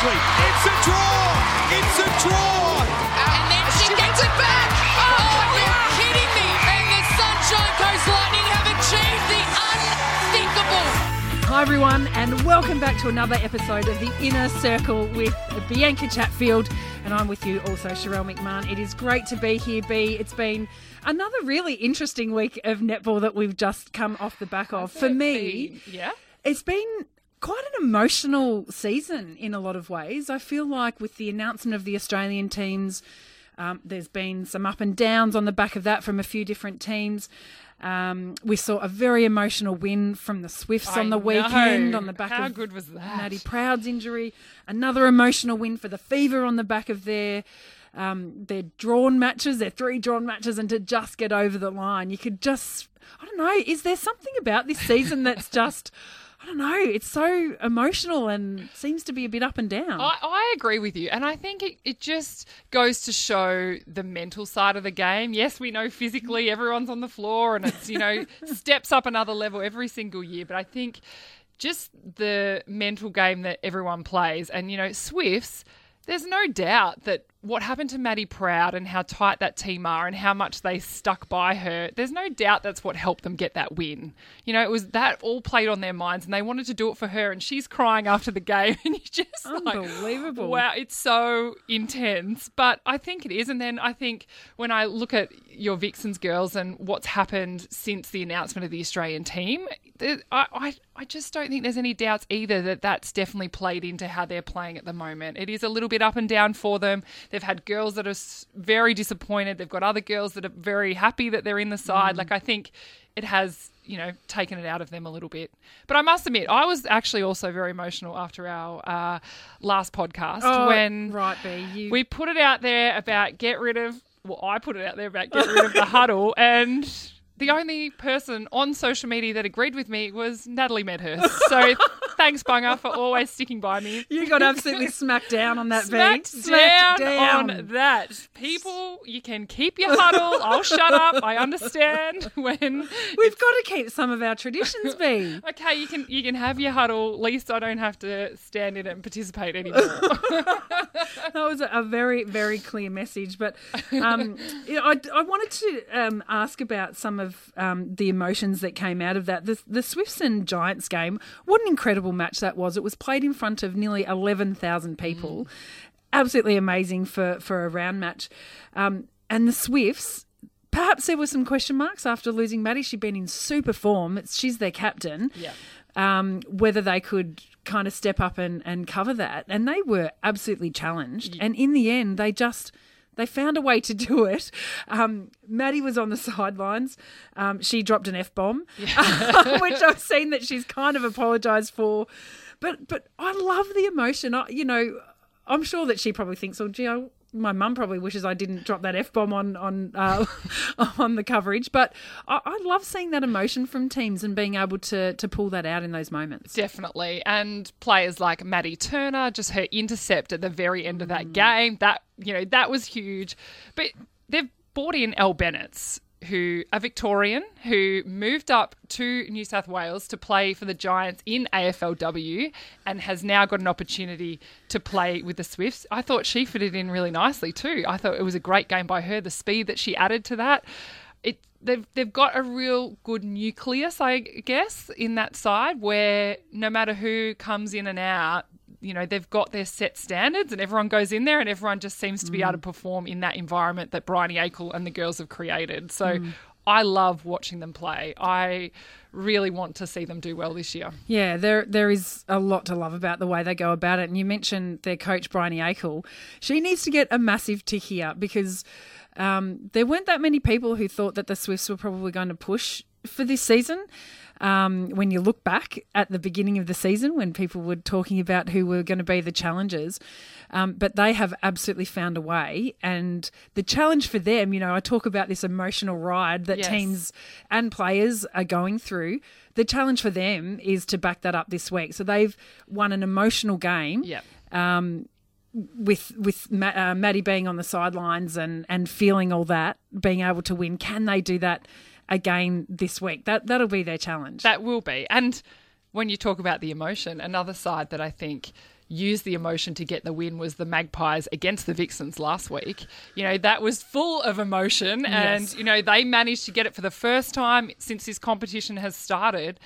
quickly. It's a draw. It's a draw. And then she gets it back. Oh, oh you're kidding me. And the Sunshine Coast Lightning have achieved the unthinkable. Hi, everyone, and welcome back to another episode of the Inner Circle with Bianca Chatfield. And I'm with you also, Sharelle McMahon. It is great to be here, B. It's been another really interesting week of netball that we've just come off the back of. For me, yeah. it's been quite an emotional season in a lot of ways. I feel like with the announcement of the Australian teams, um, there's been some up and downs on the back of that from a few different teams. Um, we saw a very emotional win from the Swifts I on the weekend know. on the back How of good was that? Maddy Proud's injury. Another emotional win for the Fever on the back of their um, their drawn matches, their three drawn matches, and to just get over the line. You could just, I don't know, is there something about this season that's just, I don't know, it's so emotional and seems to be a bit up and down. I, I agree with you. And I think it, it just goes to show the mental side of the game. Yes, we know physically everyone's on the floor and it's, you know, steps up another level every single year. But I think just the mental game that everyone plays. And, you know, Swifts, there's no doubt that what happened to Maddy Proud and how tight that team are and how much they stuck by her, there's no doubt that's what helped them get that win. You know, it was that all played on their minds and they wanted to do it for her and she's crying after the game and you just Unbelievable. Like, wow, it's so intense. But I think it is. And then I think when I look at your Vixens girls and what's happened since the announcement of the Australian team, I, I, I just don't think there's any doubts either that that's definitely played into how they're playing at the moment. It is a little bit up and down for them. They've had girls that are very disappointed. They've got other girls that are very happy that they're in the side. Like, I think it has, you know, taken it out of them a little bit. But I must admit, I was actually also very emotional after our uh, last podcast Oh, when right, B, you- we put it out there about get rid of, well, I put it out there about get rid of the huddle. And the only person on social media that agreed with me was Natalie Medhurst. So thanks, Bunga, for always sticking by me. you got absolutely smacked down on that, Smacked B. down, on that. People, you can keep your huddle. I'll shut up. I understand when We've got to keep some of our traditions, B. Okay, you can you can have your huddle. At least I don't have to stand in it and participate anymore. that was a, a very very clear message but um, I, I wanted to um, ask about some of um, the emotions that came out of that the, the swifts and giants game what an incredible match that was it was played in front of nearly 11000 people absolutely amazing for, for a round match um, and the swifts Perhaps there were some question marks after losing Maddie. She'd been in super form. It's, she's their captain yeah. um, whether they could kind of step up and, and cover that. And they were absolutely challenged. And in the end, they just they found a way to do it. Um, Maddie was on the sidelines. Um, she dropped an f bomb, which I've seen that she's kind of apologised for. But but I love the emotion. I, you know, I'm sure that she probably thinks, oh, gee, I, my mum probably wishes I didn't drop that f bomb on on uh, on the coverage. But I, I love seeing that emotion from teams and being able to to pull that out in those moments. Definitely. And players like Maddy Turner, just her intercept at the very end of that game, that you know, that was huge. But they've brought in Elle Bennetts who a Victorian who moved up to New South Wales to play for the Giants in AFLW and has now got an opportunity to play with the Swifts. I thought she fitted in really nicely too. I thought it was a great game by her. The speed that she added to that, it they've they've got a real good nucleus, I guess, in that side where no matter who comes in and out, you know they've got their set standards, and everyone goes in there, and everyone just seems to be able to perform in that environment that Briony Akle and the girls have created. So. I love watching them play. I really want to see them do well this year. Yeah, there there is a lot to love about the way they go about it. And you mentioned their coach Briony Akle. She needs to get a massive tick here because um, there weren't that many people who thought that the Swifts were probably going to push for this season. Um, when you look back at the beginning of the season, when people were talking about who were going to be the challengers, um, but they have absolutely found a way. And the challenge for them, you know, I talk about this emotional ride that Yes. teams and players are going through. The challenge for them is to back that up this week. So they've won an emotional game Yep. um, with with Ma- uh, Maddie being on the sidelines and and feeling all that, being able to win. Can they do that again this week? That that'll be their challenge. That will be. And when you talk about the emotion, another side that I think use the emotion to get the win was the Magpies against the Vixens last week. You know, that was full of emotion and, Yes. you know, they managed to get it for the first time since this competition has started.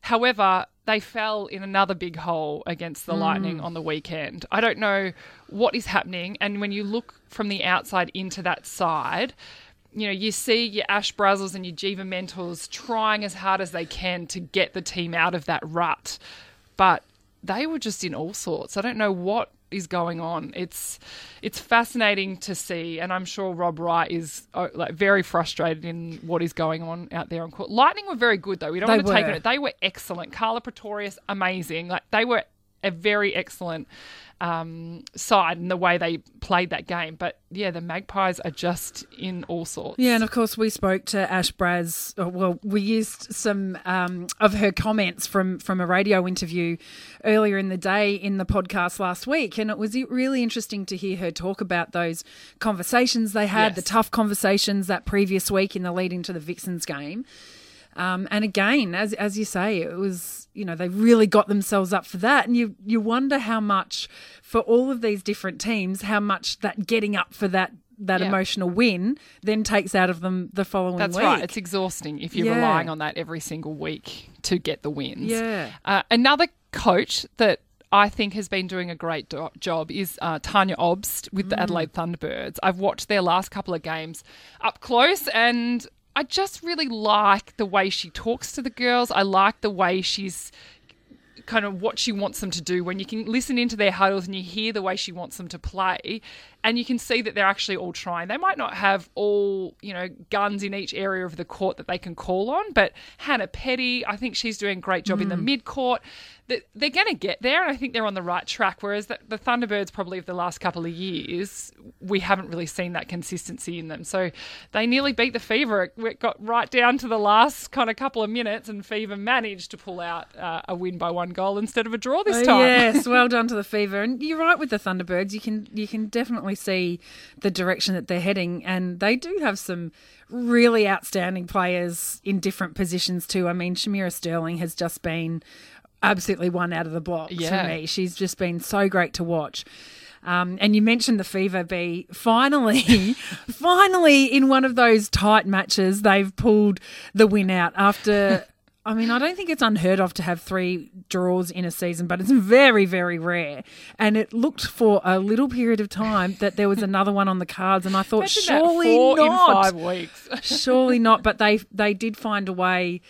However, they fell in another big hole against the mm. Lightning on the weekend. I don't know what is happening. And when you look from the outside into that side, you know, you see your Ash Brazills and your Geva Mentors trying as hard as they can to get the team out of that rut. But they were just in all sorts. I don't know what is going on. It's it's fascinating to see, and I'm sure Rob Wright is uh, like very frustrated in what is going on out there on court. Lightning were very good though. We don't They want to take it. They were excellent. Karla Pretorius, amazing. Like they were a very excellent um, side and the way they played that game. But yeah, the Magpies are just in all sorts. Yeah, and of course we spoke to Ash Braz. uh, Well, we used some um, of her comments from from a radio interview earlier in the day in the podcast last week, and it was really interesting to hear her talk about those conversations they had, Yes. the tough conversations that previous week in the lead into the Vixens game. Um, and again, as as you say, it was you know they really got themselves up for that, and you you wonder how much for all of these different teams, how much that getting up for that that Yeah. emotional win then takes out of them the following That's week. right. It's exhausting if you're Yeah. relying on that every single week to get the wins. Yeah. Uh, another coach that I think has been doing a great do- job is uh, Tania Obst with Mm. the Adelaide Thunderbirds. I've watched their last couple of games up close and I just really like the way she talks to the girls. I like the way she's kind of what she wants them to do. When you can listen into their huddles and you hear the way she wants them to play and you can see that they're actually all trying. They might not have all you know guns in each area of the court that they can call on but hannah petty i think she's doing a great job in the mm. mid court they're going to get there and i think they're on the right track whereas the, the thunderbirds probably of the last couple of years we haven't really seen that consistency in them so they nearly beat the fever it got right down to the last kind of couple of minutes and fever managed to pull out uh, a win by one goal instead of a draw this Oh, time yes, well done to the Fever. And you're right with the Thunderbirds. You can you can definitely see the direction that they're heading, and they do have some really outstanding players in different positions too. I mean, Shamera Sterling has just been absolutely one out of the blocks Yeah. for me. She's just been so great to watch. Um, and you mentioned the Fever B. Finally, finally, in one of those tight matches, they've pulled the win out after. I mean, I don't think it's unheard of to have three draws in a season, but it's very, very rare. And it looked for a little period of time that there was another one on the cards, and I thought, Imagine surely not in five weeks surely not. But they they did find a way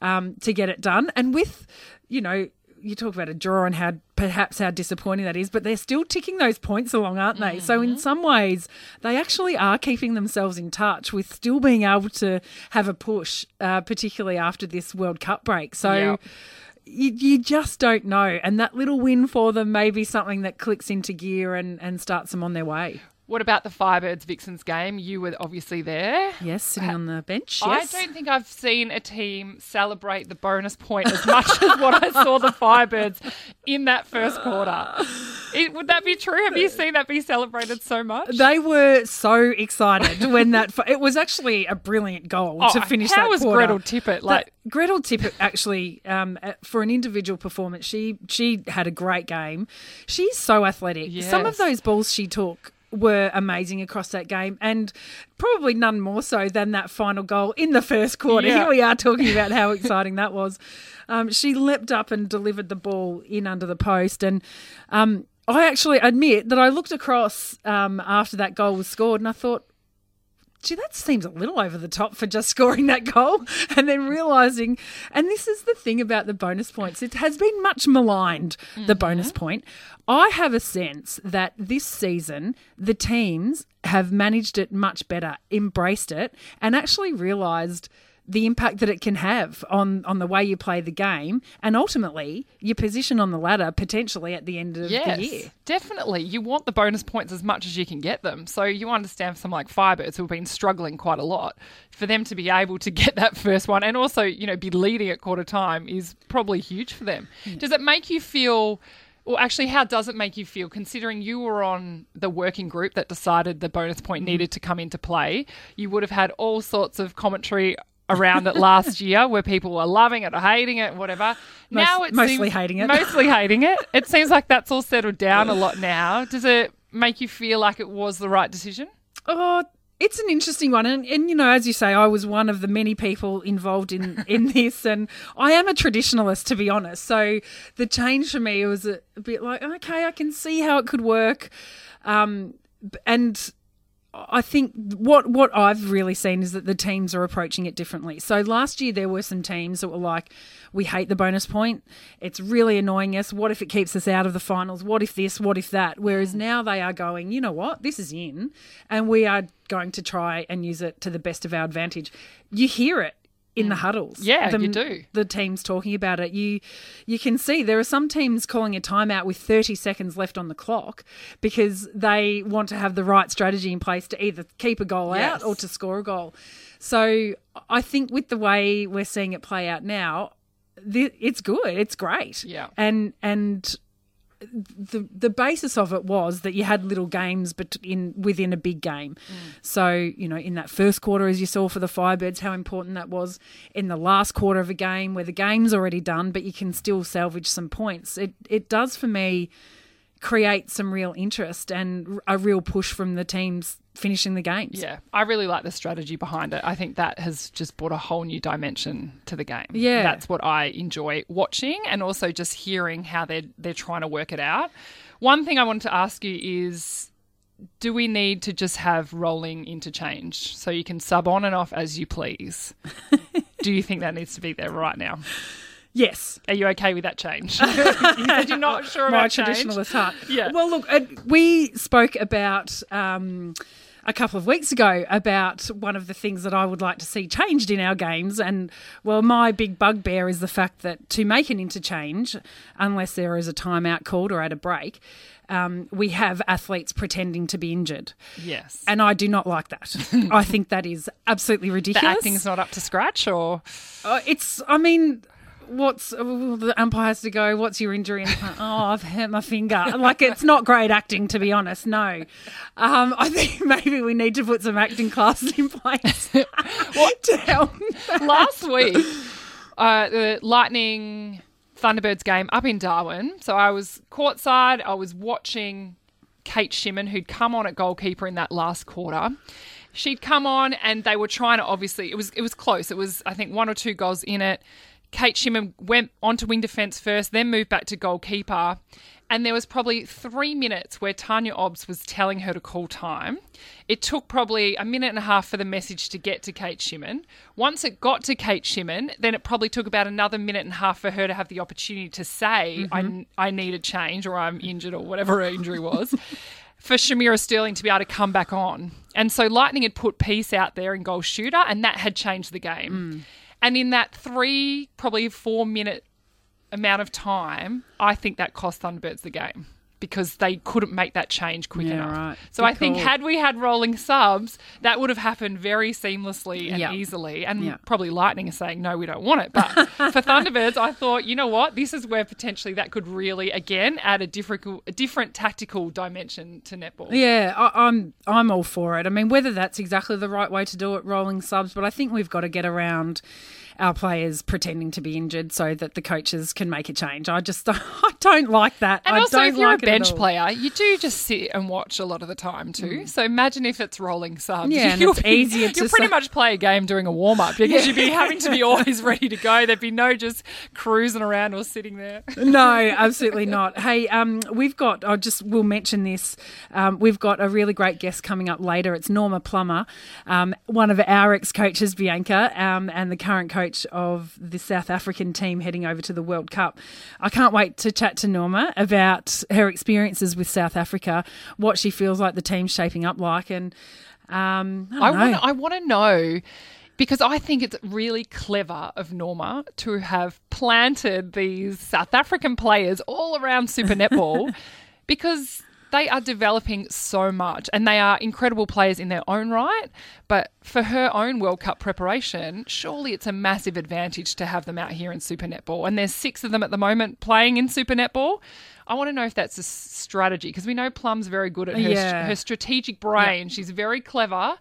um, to get it done, and with you know. You talk about a draw and how perhaps how disappointing that is, but they're still ticking those points along, aren't they? So Mm-hmm. in some ways, they actually are keeping themselves in touch with still being able to have a push, uh, particularly after this World Cup break. So Yep. you, you just don't know, and that little win for them may be something that clicks into gear and, and starts them on their way. What about the firebirds vixens game you were obviously there Yes, sitting on the bench. I don't think I've seen a team celebrate the bonus point as much as what I saw the Firebirds in that first quarter. It, would that be true? Have you seen that be celebrated so much? They were so excited when that. It was actually a brilliant goal Oh, to finish how that was quarter. Gretel Tippett? Like- That- Gretel Tippett actually, um, for an individual performance, she she had a great game. She's so athletic. Some of those balls she took were amazing across that game, and probably none more so than that final goal in the first quarter. Yeah. Here we are talking about how exciting that was. Um, she leapt up and delivered the ball in under the post, and um, I actually admit that I looked across um, after that goal was scored, and I thought, gee, that seems a little over the top for just scoring that goal. And then realizing, and this is the thing about the bonus points, it has been much maligned, the mm-hmm. bonus point. I have a sense that this season, the teams have managed it much better, embraced it, and actually realized the impact that it can have on on the way you play the game and ultimately your position on the ladder potentially at the end of Yes, the year. definitely. You want the bonus points as much as you can get them. So you understand for someone like Firebirds who have been struggling quite a lot, for them to be able to get that first one and also, you know, be leading at quarter time is probably huge for them. Hmm. Does it make you feel well, actually, how does it make you feel considering you were on the working group that decided the bonus point hmm. needed to come into play? You would have had all sorts of commentary around it last year where people were loving it or hating it, whatever. Most- now it's mostly seems- hating it. Mostly hating it. It seems like that's all settled down a lot now. Does it make you feel like it was the right decision? Oh, it's an interesting one, and, and you know, as you say, I was one of the many people involved in in this, and I am a traditionalist, to be honest. So the change for me was a, a bit like, okay, I can see how it could work, um, and I think what what I've really seen is that the teams are approaching it differently. So last year there were some teams that were like, "We hate the bonus point. It's really annoying us. What if it keeps us out of the finals? What if this? What if that?" Whereas mm. now they are going, "You know what? This is in, and we are going to try and use it to the best of our advantage." You hear it in the mm. huddles. Yeah, the, you do. The teams talking about it. You you can see there are some teams calling a timeout with 30 seconds left on the clock because they want to have the right strategy in place to either keep a goal Yes. out or to score a goal. So I think with the way we're seeing it play out now, it's good. It's great. Yeah. And and the the basis of it was that you had little games but in within a big game. Mm. So, you know, in that first quarter as you saw for the Firebirds how important that was in the last quarter of a game where the game's already done but you can still salvage some points. It it does for me create some real interest and a real push from the teams finishing the games. Yeah, I really like the strategy behind it. I think that has just brought a whole new dimension to the game. Yeah. that's what I enjoy watching, and also just hearing how they're they're trying to work it out. One thing I wanted to ask you is. Do we need to just have rolling interchange so you can sub on and off as you please? Do you think that needs to be there right now? Yes. Are you okay with that change? you said you're not sure my about change. traditionalist heart. Yeah. Well, look, uh, we spoke about um, a couple of weeks ago about one of the things that I would like to see changed in our games, and well, my big bugbear is the fact that to make an interchange, unless there is a timeout called or at a break. Um, we have athletes pretending to be injured. Yes. And I do not like that. I think that is absolutely ridiculous. the acting's not up to scratch, or Uh, it's, I mean, what's uh, the umpire has to go? What's your injury? And, oh, I've hurt my finger. Like it's not great acting, to be honest. No, um, I think maybe we need to put some acting classes in place. what to help? last week, uh, the Lightning Thunderbirds game up in Darwin. So I was courtside. I was watching Kate Shimmin, who'd come on at goalkeeper in that last quarter. She'd come on, and they were trying to obviously it was it was close. It was I think one or two goals in it. Kate Shimmin went onto wing defence first, then moved back to goalkeeper. And there was probably three minutes where Tania Obst was telling her to call time. It took probably a minute and a half for the message to get to Kate Shimmin. Once it got to Kate Shimmin, then it probably took about another minute and a half for her to have the opportunity to say, mm-hmm. I, I need a change or I'm injured or whatever her injury was. for Shamera Sterling to be able to come back on. And so Lightning had put Peace out there in goal shooter, and that had changed the game. Mm. And in that three, probably four minute amount of time, I think that cost Thunderbirds the game because they couldn't make that change quick Yeah, enough. right. So Good I think call. had we had rolling subs, that would have happened very seamlessly and Yeah. easily. And Yeah. probably Lightning is saying, no, we don't want it. But for Thunderbirds, I thought, you know what? This is where potentially that could really, again, add a different, a different tactical dimension to netball. Yeah, I, I'm I'm all for it. I mean, whether that's exactly the right way to do it, rolling subs, but I think we've got to get around our players pretending to be injured so that the coaches can make a change. I just I don't like that. And I also, don't if you're like a bench player, you do just sit and watch a lot of the time too. So imagine if it's rolling subs. Mm. Yeah, You'll it's be- easier to You'll pretty much play a game doing a warm up because you'd be having to be always ready to go. There'd be no just cruising around or sitting there. no, absolutely not. Hey, um, we've got. I just will mention this. Um, we've got a really great guest coming up later. It's Norma Plummer, um, one of our ex-coaches, Bianca, um, and the current coach of the South African team heading over to the World Cup. I can't wait to chat to Norma about her experiences with South Africa, what she feels like the team's shaping up like, and um, I, I want. I want to know because I think it's really clever of Norma to have planted these South African players all around Super Netball because they are developing so much and they are incredible players in their own right. But for her own World Cup preparation, surely it's a massive advantage to have them out here in Super Netball. And there's six of them at the moment playing in Super Netball. I want to know if that's a strategy because we know Plum's very good at her, Yeah. her strategic brain. She's very clever.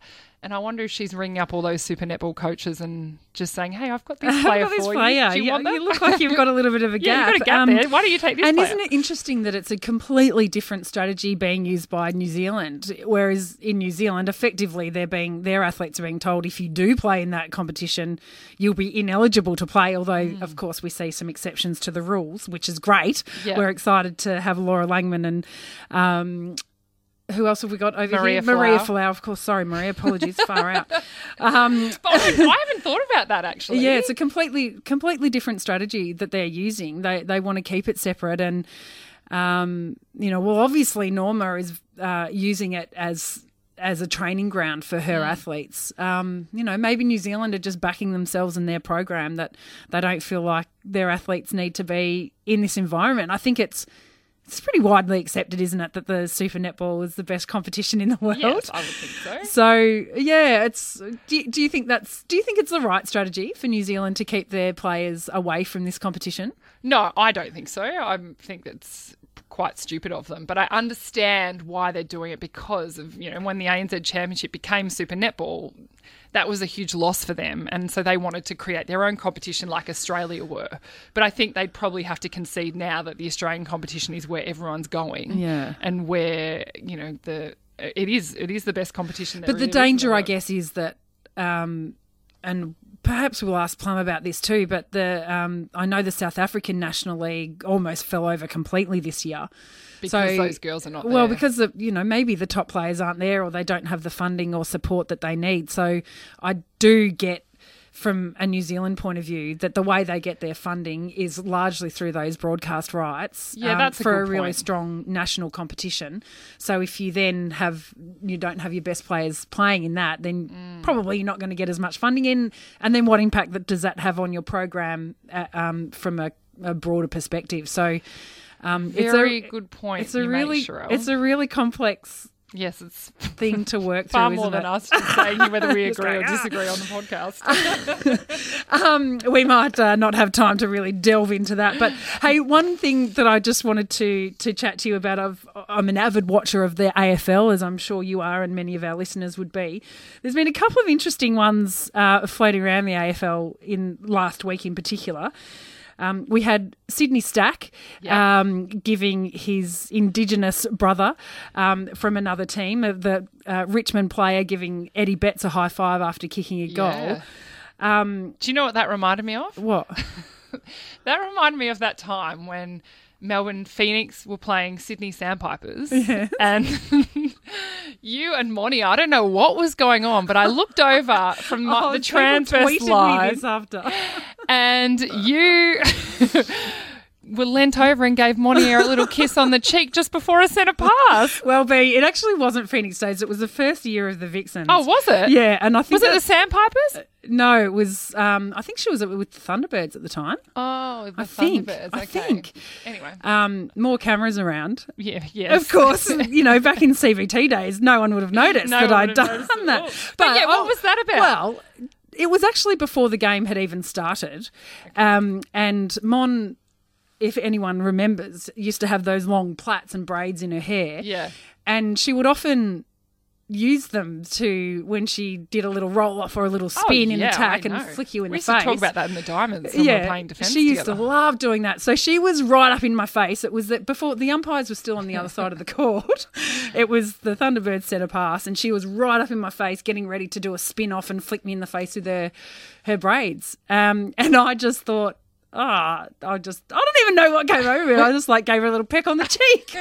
And I wonder if she's ringing up all those super netball coaches and just saying, "Hey, I've got this player got this for player. you. Do you Yeah, want them?" you look like you've got a little bit of a Yeah, gap. you've got a gap there. Why don't you take this And player? isn't it interesting that it's a completely different strategy being used by New Zealand? Whereas in New Zealand, effectively, they're being their athletes are being told if you do play in that competition, you'll be ineligible to play. Although, of course, we see some exceptions to the rules, which is great. Yeah. We're excited to have Laura Langman and. Um, who else have we got over Maria here? Maria. Folau, of course. Sorry, Maria. Apologies, far out. But I, I haven't thought about that actually. Yeah, it's a completely completely different strategy that they're using. They they want to keep it separate, and um, you know, well, obviously Norma is uh, using it as as a training ground for her athletes. Um, you know, maybe New Zealand are just backing themselves in their program that they don't feel like their athletes need to be in this environment. I think it's. It's pretty widely accepted, isn't it, that the Super Netball is the best competition in the world? Yes, I would think so. So yeah, it's. Do you, do you think that's? Do you think it's the right strategy for New Zealand to keep their players away from this competition? No, I don't think so. I think it's quite stupid of them. But I understand why they're doing it because of, you know, when the ANZ Championship became Super Netball, that was a huge loss for them. And so they wanted to create their own competition like Australia were. But I think they'd probably have to concede now that the Australian competition is where everyone's going. Yeah. And where, you know, the. It is. It is the best competition. But the really is in danger, I guess, is that, um, and perhaps we'll ask Plum about this too. But the um, I know the South African National League almost fell over completely this year. because those girls are not well there. because the, you know maybe the top players aren't there or they don't have the funding or support that they need so i do get from a New Zealand point of view that the way they get their funding is largely through those broadcast rights um, Yeah, that's a for good a really point. strong national competition. So if you then have you don't have your best players playing in that, then Mm. probably you're not going to get as much funding in. And then what impact that does that have on your program uh, um, from a, a broader perspective? So um, Very it's a, very good point. It's a make, really it's a really complex yes, it's thing to work far through. more than it? us just saying whether we agree or "Ah." disagree on the podcast. um, we might uh, not have time to really delve into that. But hey, one thing that I just wanted to to chat to you about, I've, I'm an avid watcher of the AFL, as I'm sure you are, and many of our listeners would be. There's been a couple of interesting ones uh, floating around the AFL in last week, in particular. Um, we had Sydney Stack Yeah. um, giving his Indigenous brother um, from another team, uh, the uh, Richmond player giving Eddie Betts a high five after kicking a goal. Yeah. Do you know what that reminded me of? What? That reminded me of that time when Melbourne Phoenix were playing Sydney Sandpipers. And you and Monty, I don't know what was going on, but I looked over from my, Oh, the transverse line after. and you were leant over and gave Monty a little kiss on the cheek just before i a centre pass. well, B, it actually wasn't Phoenix Days. It was the first year of the Vixens. Oh, was it? Yeah, and I think Was it the Sandpipers? no, it was. Um, I think she was with the Thunderbirds at the time. Oh, the I think. Thunderbirds. I okay. think. Anyway, Um, more cameras around. yeah, yeah. Of course, you know, back in CBT days, no one would have noticed No that I'd done that. all. But yeah, what was that about? Well, it was actually before the game had even started, um, and Mon. If anyone remembers, used to have those long plaits and braids in her hair. Yeah. and she would often use them to when she did a little roll off or a little spin in Oh, yeah, attack and flick you in we the used face. to talk about that in the Diamonds when we were playing defence she used together. to love doing that. So she was right up in my face. It was that before the umpires were still on the other side of the court. It was the Thunderbirds set a pass, and she was right up in my face, getting ready to do a spin off and flick me in the face with her her braids. Um, and I just thought. Ah, I just, I don't even know what came over me. I just like gave her a little peck on the cheek.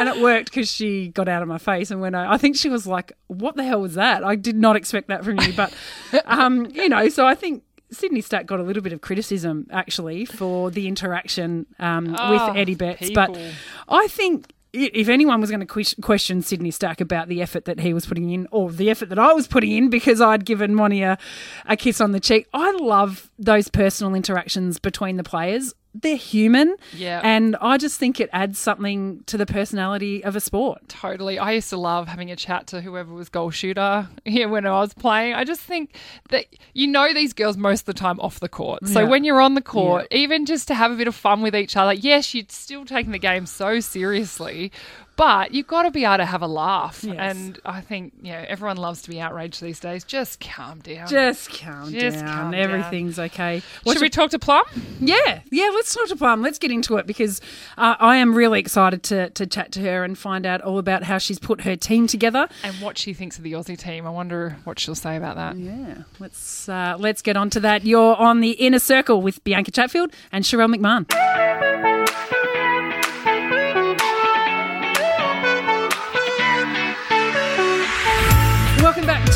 and it worked because she got out of my face and when I, I think she was like, "What the hell was that?" I did not expect that from you, but um, you know, so I think Sydney Stack got a little bit of criticism actually for the interaction um, Oh, with Eddie Betts, but. I think. If anyone was going to question Sydney Stack about the effort that he was putting in, or the effort that I was putting in, because I'd given Monty a, a kiss on the cheek, I love those personal interactions between the players. They're human, Yeah. and I just think it adds something to the personality of a sport. Totally. I used to love having a chat to whoever was goal shooter here when I was playing. I just think that you know these girls most of the time off the court. So Yeah. when you're on the court, even just to have a bit of fun with each other, yes, you're still taking the game so seriously, But you've got to be able to have a laugh. Yes. And I think, you know, everyone loves to be outraged these days. Just calm down. Just calm Just down. calm down. Everything's okay. Should we talk to Plum? Yeah, yeah. Let's talk to Plum. Let's get into it because uh, I am really excited to to chat to her and find out all about how she's put her team together. And what she thinks of the Aussie team. I wonder what she'll say about that. Yeah, let's uh, let's get on to that. You're on the inner circle with Bianca Chatfield and Sharelle McMahon.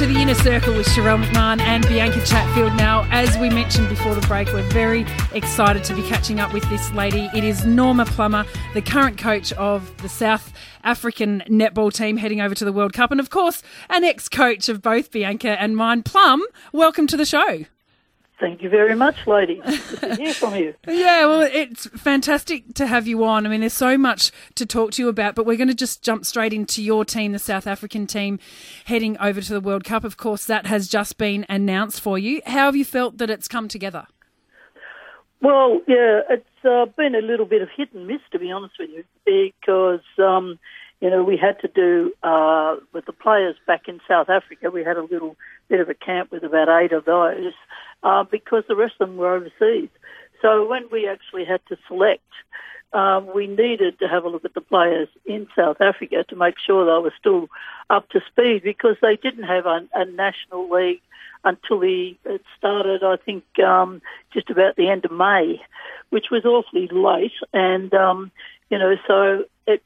To the inner circle with Sharelle McMahon and Bianca Chatfield. Now, as we mentioned before the break, we're very excited to be catching up with this lady. It is Norma Plummer, the current coach of the South African netball team heading over to the World Cup, and of course, an ex coach of both Bianca and mine. Plum, welcome to the show. Thank you very much, ladies. Good to hear from you. Yeah, well, it's fantastic to have you on. I mean, there's so much to talk to you about, but we're going to just jump straight into your team, the South African team, heading over to the World Cup. Of course, that has just been announced for you. How have you felt that it's come together? Well, yeah, it's uh, been a little bit of hit and miss, to be honest with you, because, um, you know, we had to do, uh, with the players back in South Africa, we had a little bit of a camp with about eight of those, uh, because the rest of them were overseas. So when we actually had to select, um, we needed to have a look at the players in South Africa to make sure they were still up to speed because they didn't have a, a national league until the, it started, I think, um, just about the end of May, which was awfully late. And, um, you know, so it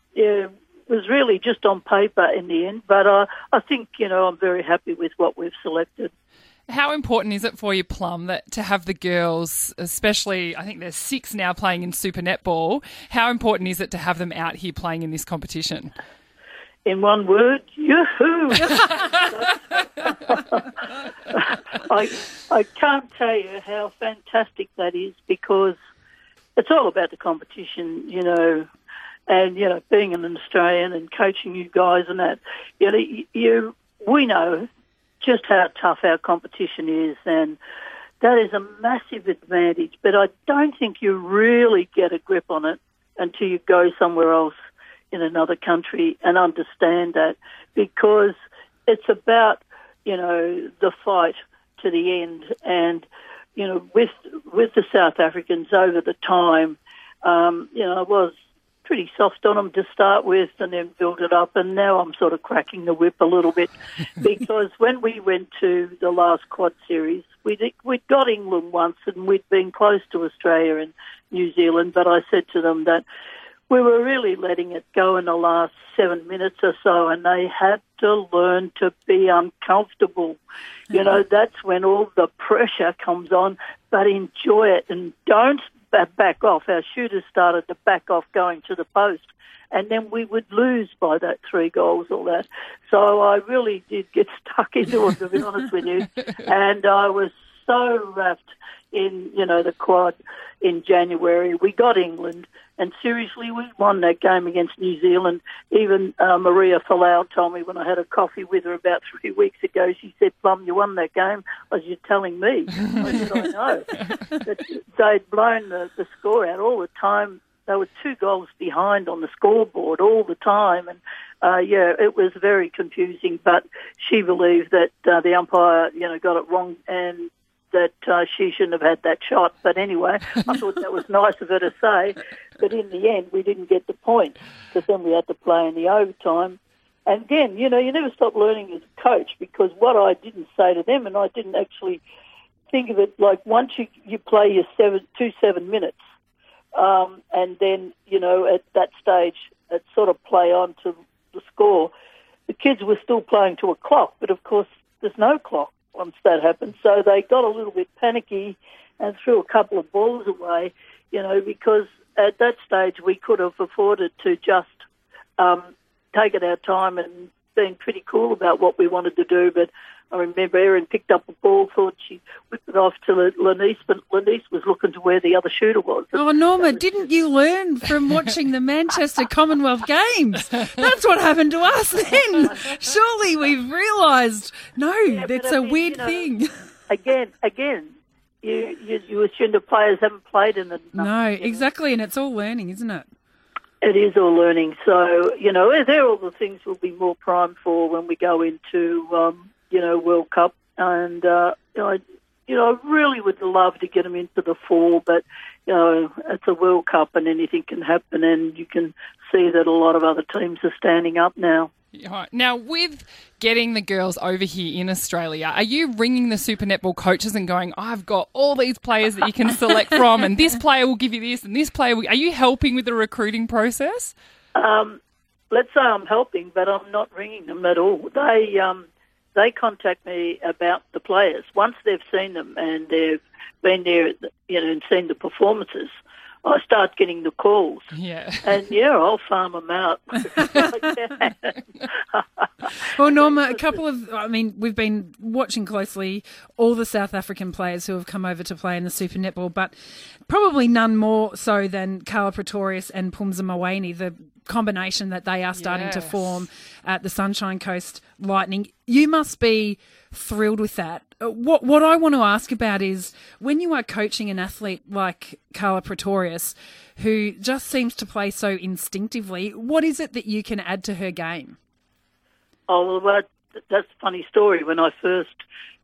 was really just on paper in the end. But uh, I think, you know, I'm very happy with what we've selected. How important is it for you, Plum, that to have the girls, especially I think there's six now playing in Super Netball, how important is it to have them out here playing in this competition? In one word, yoo-hoo! I, I can't tell you how fantastic that is because it's all about the competition, you know, and, you know, being an Australian and coaching you guys and that, you know, you, we know just how tough our competition is and that is a massive advantage, but I don't think you really get a grip on it until you go somewhere else in another country and understand that because it's about, you know, the fight to the end and, you know, with, with the South Africans over the time, um, you know, I was pretty soft on them to start with and then build it up and now I'm sort of cracking the whip a little bit because when we went to the last quad series, we'd, we'd got England once and we'd been close to Australia and New Zealand, but I said to them that we were really letting it go in the last seven minutes or so, and they had to learn to be uncomfortable. You know, that's when all the pressure comes on, but enjoy it and don't back off. Our shooters started to back off going to the post, and then we would lose by that three goals or that. So I really did get stuck into it, to be honest with you, and I was so wrapped in you know the quad in January. We got England, and seriously, we won that game against New Zealand. Even uh, Maria Folau told me when I had a coffee with her about three weeks ago. She said, "Plum, you won that game." I was you telling me? I said, "I know." But they'd blown the, the score out all the time. They were two goals behind on the scoreboard all the time, and uh, yeah, it was very confusing. But she believed that uh, the umpire, you know, got it wrong and that uh, she shouldn't have had that shot. But anyway, I thought that was nice of her to say. But in the end, we didn't get the point because then we had to play in the overtime. And again, you know, you never stop learning as a coach because what I didn't say to them, and I didn't actually think of it like once you you play your seven two seven minutes, um, and then you know at that stage it sort of play on to the score. The kids were still playing to a clock, but of course there's no clock once that happened. So they got a little bit panicky and threw a couple of balls away, you know, because at that stage we could have afforded to just um, taken our time and been pretty cool about what we wanted to do. But I remember Erin picked up a ball, thought she whipped it off to Lenize, but Lenize was looking to where the other shooter was. Oh, Norma, didn't you learn from watching the Manchester Commonwealth Games? That's what happened to us then. Surely we've realised, no, it's I a mean, weird you know, thing. Again, again, you, you, you assume the players haven't played in the No, exactly, and it's all learning, isn't it? It is all learning. So, you know, they're all the things we'll be more primed for when we go into, um, you know, World Cup. And, uh, you know, I, you know, I really would love to get them into the four, but, you know, it's a World Cup and anything can happen. And you can see that a lot of other teams are standing up now. Right. Now, with getting the girls over here in Australia, are you ringing the Super Netball coaches and going, I've got all these players that you can select from, and this player will give you this, and this player will... Are you helping with the recruiting process? Um, let's say I'm helping, but I'm not ringing them at all. They um, they contact me about the players once they've seen them and they've been there, you know, and seen the performances. I start getting the calls. Yeah. And yeah, I'll farm them out. Well, Norma, a couple of, I mean, we've been watching closely all the South African players who have come over to play in the Super Netball, but probably none more so than Karla Pretorius and Phumza Maweni, the combination that they are starting to form at the Sunshine Coast Lightning. You must be thrilled with that. Uh, What what I want to ask about is when you are coaching an athlete like Karla Pretorius, who just seems to play so instinctively, what is it that you can add to her game? Oh, well, that's a funny story. When I first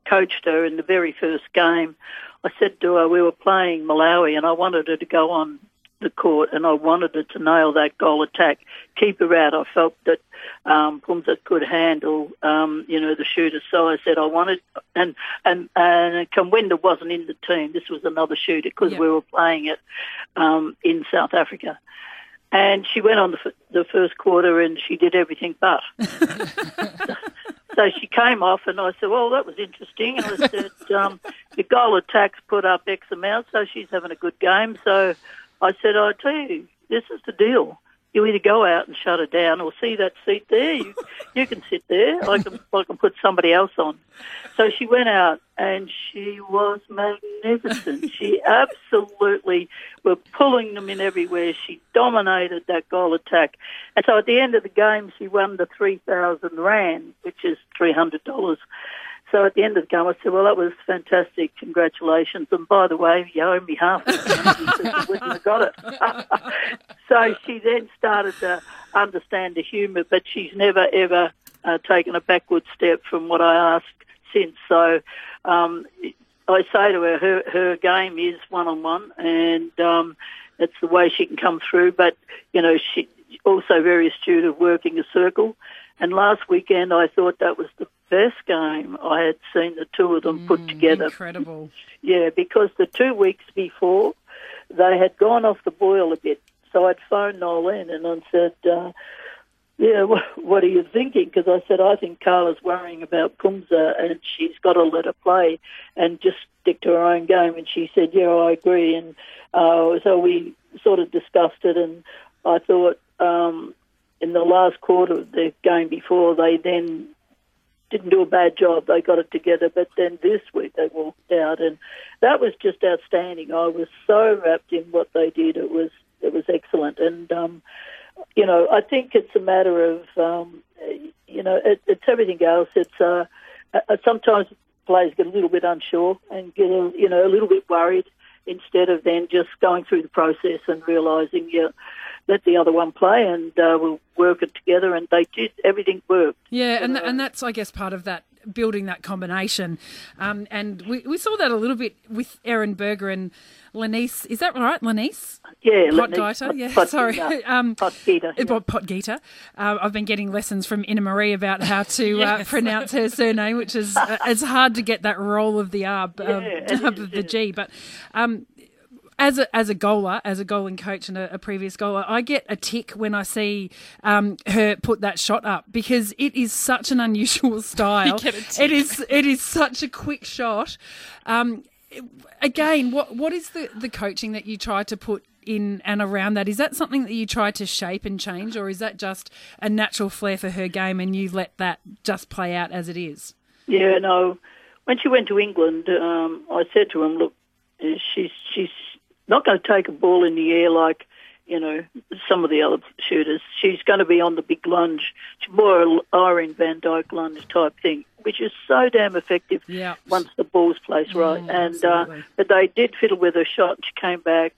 coached her in the very first game, I said to her, we were playing Malawi, and I wanted her to go on the court, and I wanted her to nail that goal attack, keep her out. I felt that um, Phumza could handle, um, you know, the shooter. So I said I wanted, and and and Kumwenda wasn't in the team. This was another shooter because Yeah. we were playing it um, in South Africa. And she went on the, f- the first quarter and she did everything but. so she came off and I said, well, that was interesting. And I said, um, the goal attack's put up X amount, so she's having a good game. So I said, I tell you, this is the deal. You either go out and shut her down or see that seat there. You, you can sit there. I can, I can put somebody else on. So she went out and she was magnificent. she absolutely were pulling them in everywhere. She dominated that goal attack. And so at the end of the game, she won the 3,000 Rand, which is $300. So at the end of the game, I said, well, that was fantastic. Congratulations. And by the way, you owe me half. of wouldn't have got it. so she then started to understand the humour, but she's never, ever uh, taken a backward step from what I asked since. So um, I say to her, her, her game is one-on-one, and um, it's the way she can come through. But, you know, she also very astute of working a circle. And last weekend, I thought that was the best game I had seen the two of them put together. Incredible. Yeah, because the two weeks before, they had gone off the boil a bit. So I'd phoned Nolan and I said, uh, yeah, wh- what are you thinking? Because I said, I think Karla's worrying about Phumza and she's got to let her play and just stick to her own game. And she said, yeah, I agree. And uh, so we sort of discussed it and I thought um, in the last quarter of the game before, they then didn't do a bad job. They got it together, but then this week they walked out, and that was just outstanding. I was so wrapped in what they did. It was it was excellent, and um, you know I think it's a matter of um, you know it, it's everything else. It's uh, uh, sometimes players get a little bit unsure and get a, you know a little bit worried instead of then just going through the process and realizing yeah let the other one play and uh, we'll work it together and they just, everything worked Yeah, and and that's I guess part of that building that combination, um, and we, we saw that a little bit with Erin Burger and Lenize. Is that right, Lenize? yeah Pot let me- pot- yeah. pot- Sorry, um, Pot Geiter, uh, yeah. Pot, Pot Uh, I've been getting lessons from Ina Marie about how to uh, pronounce her surname, which is uh, it's hard to get that roll of the R, Yeah, it uh, of the. G, but. Um, as a as a goaler, as a goaling coach and a, a previous goaler, I get a tick when I see um, her put that shot up because it is such an unusual style. get a tick. It is it is such a quick shot. Um, again, what what is the the coaching that you try to put in and around that? Is that something that you try to shape and change, or is that just a natural flair for her game and you let that just play out as it is? Yeah, no. When she went to England, um, I said to him, "Look, uh, she's she's not going to take a ball in the air like you know some of the other shooters. She's going to be on the big lunge, She's more Irene Van Dyk lunge type thing, which is so damn effective Yeah. once the ball's placed right. Mm, and uh, but they did fiddle with her shot. and She came back,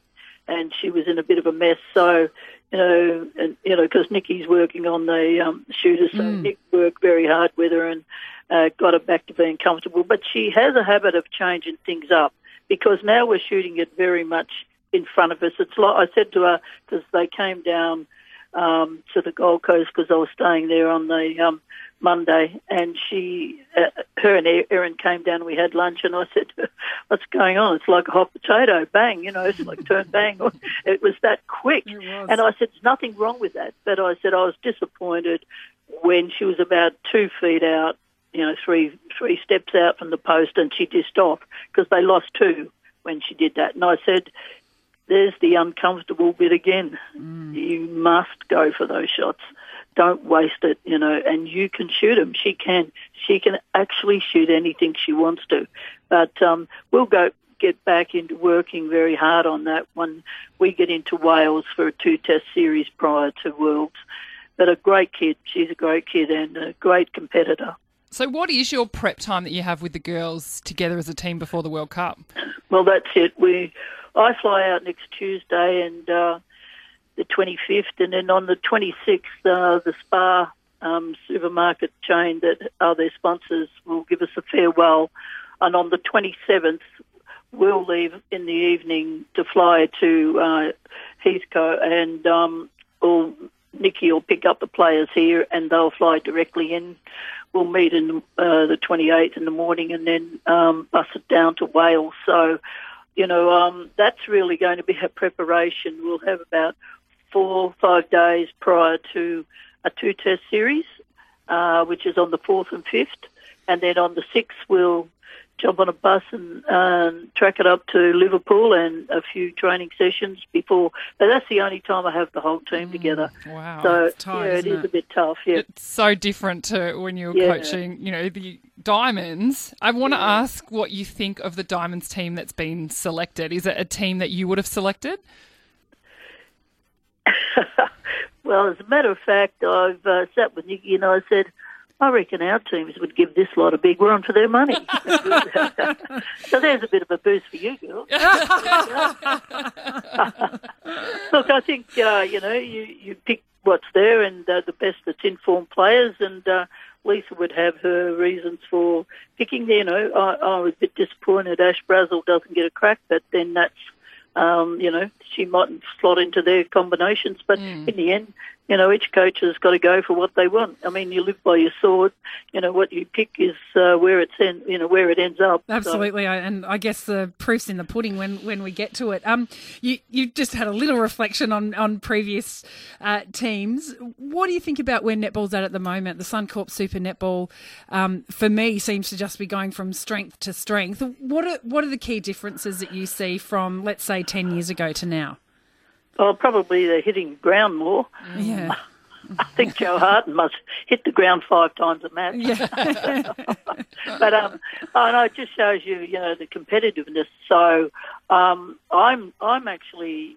and she was in a bit of a mess. So you know, and you know, because Nikki's working on the um, shooter, so Nick worked very hard with her and uh, got her back to being comfortable. But she has a habit of changing things up because now we're shooting it very much in front of us. It's like I said to her because they came down um, to the Gold Coast because I was staying there on the um, Monday, and she, uh, her and Erin came down. We had lunch, and I said, "What's going on? It's like a hot potato, bang! You know, it's like turn bang." It was that quick, was. and I said, "There's nothing wrong with that." But I said I was disappointed when she was about two feet out, you know, three three steps out from the post, and she just off because they lost two when she did that. And I said, there's the uncomfortable bit again. You must go for those shots. Don't waste it, you know, and you can shoot them. She can. She can actually shoot anything she wants to. But um, we'll go get back into working very hard on that when we get into Wales for a two-test series prior to Worlds. But a great kid. She's a great kid and a great competitor. So, what is your prep time that you have with the girls together as a team before the World Cup? Well, that's it. We, I fly out next Tuesday and uh, the 25th, and then on the 26th, uh, the Spar um, supermarket chain that are their sponsors will give us a farewell, and on the 27th, we'll leave in the evening to fly to uh, Heathrow, and um, we'll, Nikki will pick up the players here, and they'll fly directly in. We'll meet in uh, the 28th in the morning, and then um, bus it down to Wales. So you know, um, that's really going to be a preparation. We'll have about four, five days prior to a two test series, uh, which is on the 4th and 5th. And then on the 6th, we'll jump on a bus and um, track it up to Liverpool and a few training sessions before. But that's the only time I have the whole team together. Wow. So, it's tight, yeah, it is it? a bit tough, yeah. It's so different to when you were Yeah. coaching, you know, the Diamonds. I want to ask what you think of the Diamonds team that's been selected. Is it a team that you would have selected? Well, as a matter of fact, I've uh, sat with Nikki and I said, I reckon our teams would give this lot a big run for their money. so there's a bit of a boost for you, girl. Look, I think uh, you know you you pick what's there and uh, the best that's informed players, and uh, Lisa would have her reasons for picking. You know, I, I was a bit disappointed Ash Brazill doesn't get a crack, but then that's um, you know, she mightn't slot into their combinations. But in the end, you know, each coach has got to go for what they want. I mean, you live by your sword. You know, what you pick is uh, where it's en- you know where it ends up. So- Absolutely, I- and I guess the proof's in the pudding when, when we get to it. Um, you you just had a little reflection on on previous uh, teams. What do you think about where netball's at at the moment? The Suncorp Super Netball, um, for me, seems to just be going from strength to strength. What are what are the key differences that you see from let's say ten years ago to now? Well, probably they're hitting the ground more. Yeah, I think Jo Harten must hit the ground five times a match. yeah, but um, oh, no, it just shows you, you know, the competitiveness. So um, I'm I'm actually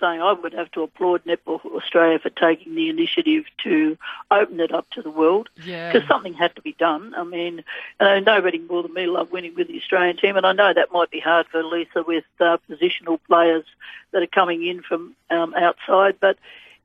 saying I would have to applaud Netball Australia for taking the initiative to open it up to the world Yeah. because something had to be done. I mean, uh, nobody more than me love winning with the Australian team, and I know that might be hard for Lisa with uh, positional players that are coming in from um, outside, but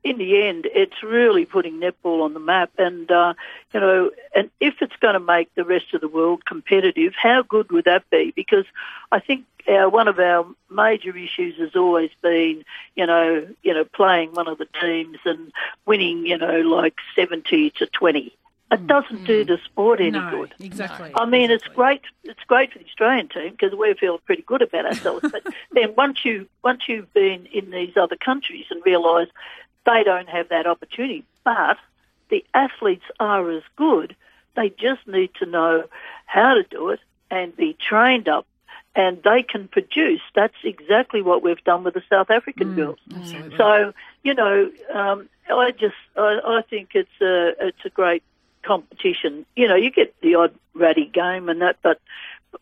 in the end, it's really putting netball on the map. And, uh, you know, and if it's going to make the rest of the world competitive, how good would that be? Because I think our, one of our major issues has always been, you know, you know, playing one of the teams and winning, you know, like 70 to 20. It mm, doesn't do mm. the sport any no, good. exactly. I mean, it's great. It's great for the Australian team because we feel pretty good about ourselves. but then once you once you've been in these other countries and realise they don't have that opportunity, but the athletes are as good. They just need to know how to do it and be trained up, and they can produce. That's exactly what we've done with the South African girls. So you know, um, I just I, I think it's a it's a great competition. You know, you get the odd ratty game and that, but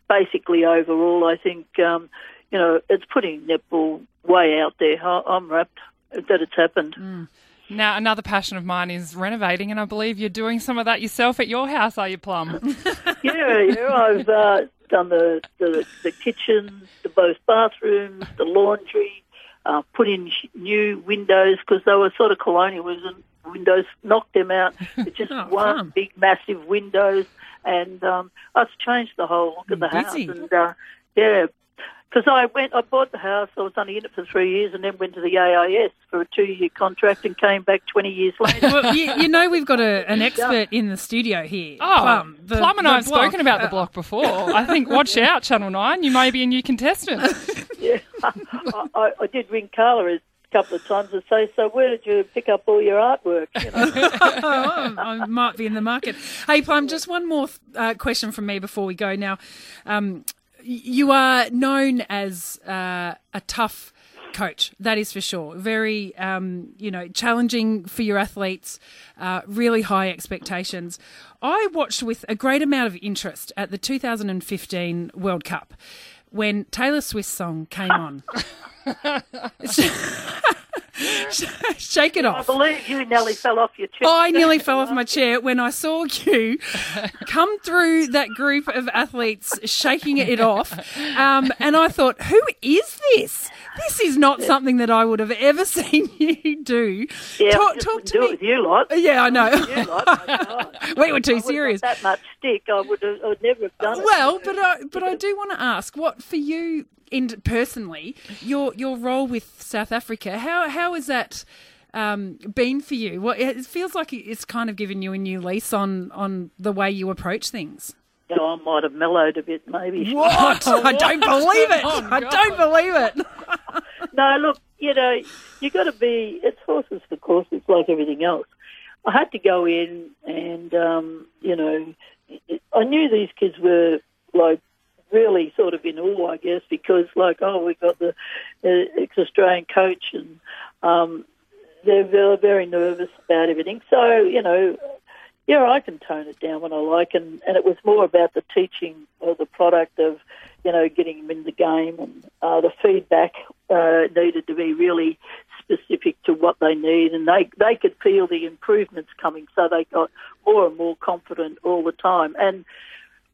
basically overall, I think um, you know it's putting netball way out there. I'm rapt that it's happened. Now, another passion of mine is renovating, and I believe you're doing some of that yourself at your house, are you, Plum? yeah, yeah. I've uh, done the, the the kitchens, the both bathrooms, the laundry. uh, put in new windows because they were sort of colonial Windows knocked them out. It's just Oh, one fun. big, massive windows, and um, that's changed the whole look of the Busy. house. And uh, yeah, because I went, I bought the house. I was only in it for three years, and then went to the AIS for a two-year contract, and came back twenty years later. Well, you, you know we've got a, an expert in the studio here. Oh, Plum, Plum, and I have block. spoken about the block before. I think, watch out, Channel 9, you may be a new contestant. yeah, I, I, I did ring Carla a couple of times and say, "So where did you pick up all your artwork?" You know. oh, I might be in the market. Hey, Plum, just one more uh, question from me before we go. Now, um, y- you are known as uh, a tough coach, that is for sure. Very, um, you know, challenging for your athletes, uh, really high expectations. I watched with a great amount of interest at the 2015 World Cup when Taylor Swift's song came on. Shake it off. I believe you nearly fell off your chair. I nearly fell off my chair when I saw you come through that group of athletes shaking it off. Um, and I thought, who is this? This is not something that I would have ever seen you do. Yeah, talk talk to do me. it with you lot. Yeah, I know. You lot, we were too I would've got serious. That much stick, I would have. I would never have done it. Well, but I but I do want to ask, what for you in personally, your your role with South Africa? How how has that um, been for you? Well, it feels like it's kind of given you a new lease on on the way you approach things. You know, I might have mellowed a bit, maybe. What? I don't believe it. I don't believe it. No, look, you know, you got to be. It's horses for courses, like everything else. I had to go in, and um, you know, I knew these kids were like really sort of in awe, I guess, because like, oh, we got the uh, ex-Australian coach, and um, they're, they're very nervous about everything. So, you know, yeah, I can tone it down when I like, and, and it was more about the teaching of the product of, you know, getting them in the game, and uh, the feedback uh, needed to be really specific to what they need, and they they could feel the improvements coming, so they got more and more confident all the time. And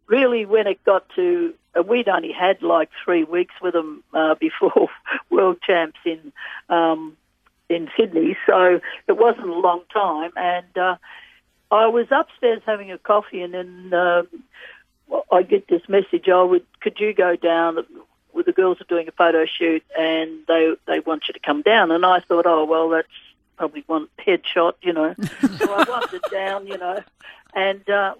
really, when it got to, uh, we'd only had like three weeks with them uh, before World Champs in um, in Sydney, so it wasn't a long time, and. Uh, I was upstairs having a coffee, and then um, I get this message. Oh, would could you go down? With the girls are doing a photo shoot, and they they want you to come down. And I thought, oh well, that's probably one headshot, you know. so I wandered down, you know, and uh,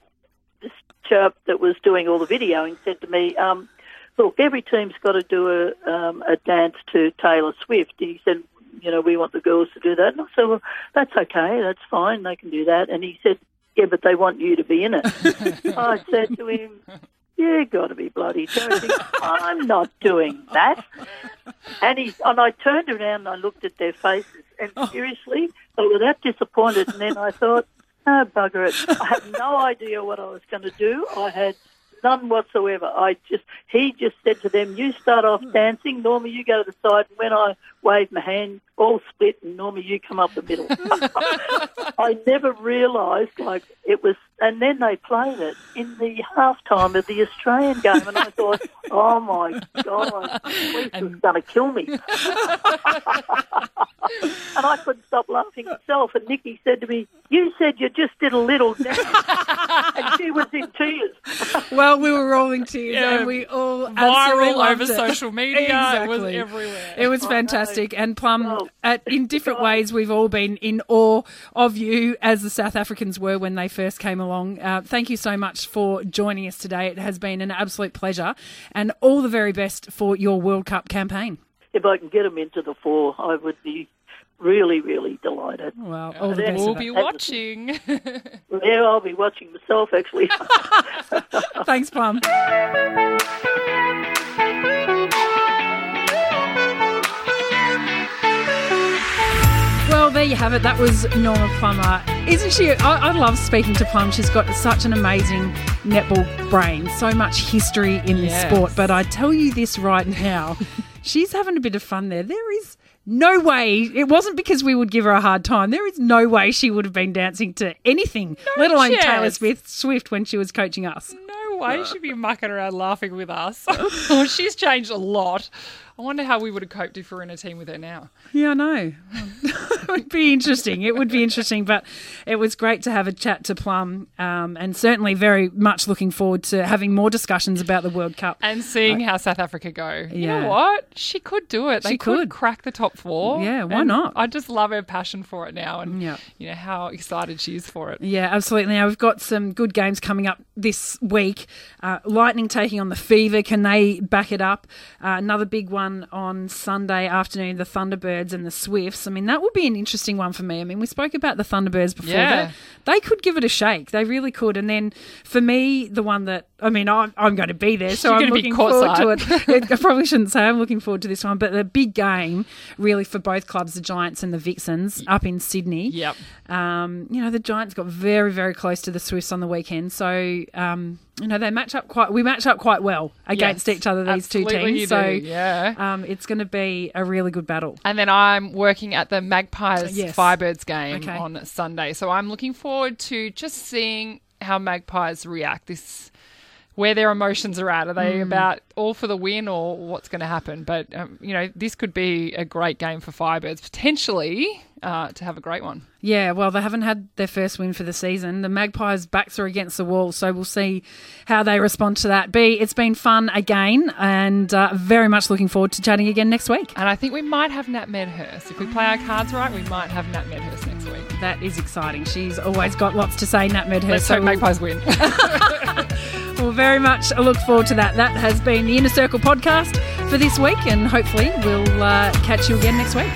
that was doing all the videoing said to me, um, "Look, every team's got to do a um, a dance to Taylor Swift." He said, you know, we want the girls to do that. And I said, well, that's okay, that's fine, they can do that. And he said, yeah, but they want you to be in it. I said to him, you got to be bloody joking. I'm not doing that. And he and I turned around and I looked at their faces, and seriously, they were that disappointed. And then I thought, bugger it. I had no idea what I was going to do. I had none whatsoever. I just he just said to them, "You start off hmm. dancing. Normally, you go to the side, and when I wave my hand, all split, and normally you come up the middle." I never realised like it was, and then they played it in the halftime of the Australian game, and I thought, "Oh my god, Sweet was going to kill me." and I couldn't stop laughing myself. And Nikki said to me, "You said you just did a little dance," and she was in tears. Well, we were rolling tears, Yeah. and we all Viral over it. social media. Exactly. It was everywhere. It was fantastic, and Plum. Well, At, in different ways, we've all been in awe of you, as the South Africans were when they first came along. Uh, thank you so much for joining us today. It has been an absolute pleasure, and all the very best for your World Cup campaign. If I can get them into the four, I would be really, really delighted. Well, all the best we'll be watching. Yeah, I'll be watching myself actually. Thanks, Plum. Well, there you have it. That was Norma Plummer. Isn't she? I, I love speaking to Plum. She's got such an amazing netball brain, so much history in this Yes. sport. But I tell you this right now, she's having a bit of fun there. There is no way, it wasn't because we would give her a hard time. There is no way she would have been dancing to anything, let alone Taylor chance. Swift, Swift when she was coaching us. No way she'd be mucking around laughing with us. she's changed a lot. I wonder how we would have coped if we were in a team with her now. Yeah, I know. it would be interesting. It would be interesting, but it was great to have a chat to Plum, um, and certainly very much looking forward to having more discussions about the World Cup. And seeing how South Africa go. You know what? She could do it. They She could. could. crack the top four. Yeah, why not? I just love her passion for it now and Yeah. you know how excited she is for it. Yeah, absolutely. Now we've got some good games coming up this week. Uh, Lightning taking on the Fever. Can they back it up? Uh, another big one on Sunday afternoon. The Thunderbirds and the Swifts. I mean, that would be an interesting one for me. I mean, we spoke about the Thunderbirds before. Yeah. They, they could give it a shake. They really could. And then for me, the one that I mean, I'm, I'm going to be there, so You're I'm looking forward to it. I probably shouldn't say I'm looking forward to this one, but the big game really for both clubs, the Giants and the Vixens, up in Sydney. Yep. Um, you know, the Giants got very, very close to the Swifts on the weekend, so um, you know they match up quite. We match up quite well against Yes, each other. These two teams, you so do, yeah. um, it's going to be a really good battle. And then I'm working at the Magpies Yes. Firebirds game Okay. on Sunday. So I'm looking forward to just seeing how Magpies react. This where their emotions are at. Are they about all for the win or what's going to happen? But um, you know, this could be a great game for Firebirds potentially uh, to have a great one. Yeah, well, they haven't had their first win for the season. The Magpies' backs are against the wall, so we'll see how they respond to that. B, it's been fun again, and uh, very much looking forward to chatting again next week. And I think we might have Nat Medhurst. If we play our cards right, we might have Nat Medhurst next week. That is exciting. She's always got lots to say, Nat Medhurst. Let's so hope Magpies win. Well, very much look forward to that. That has been the Inner Circle podcast for this week, and hopefully we'll uh, catch you again next week.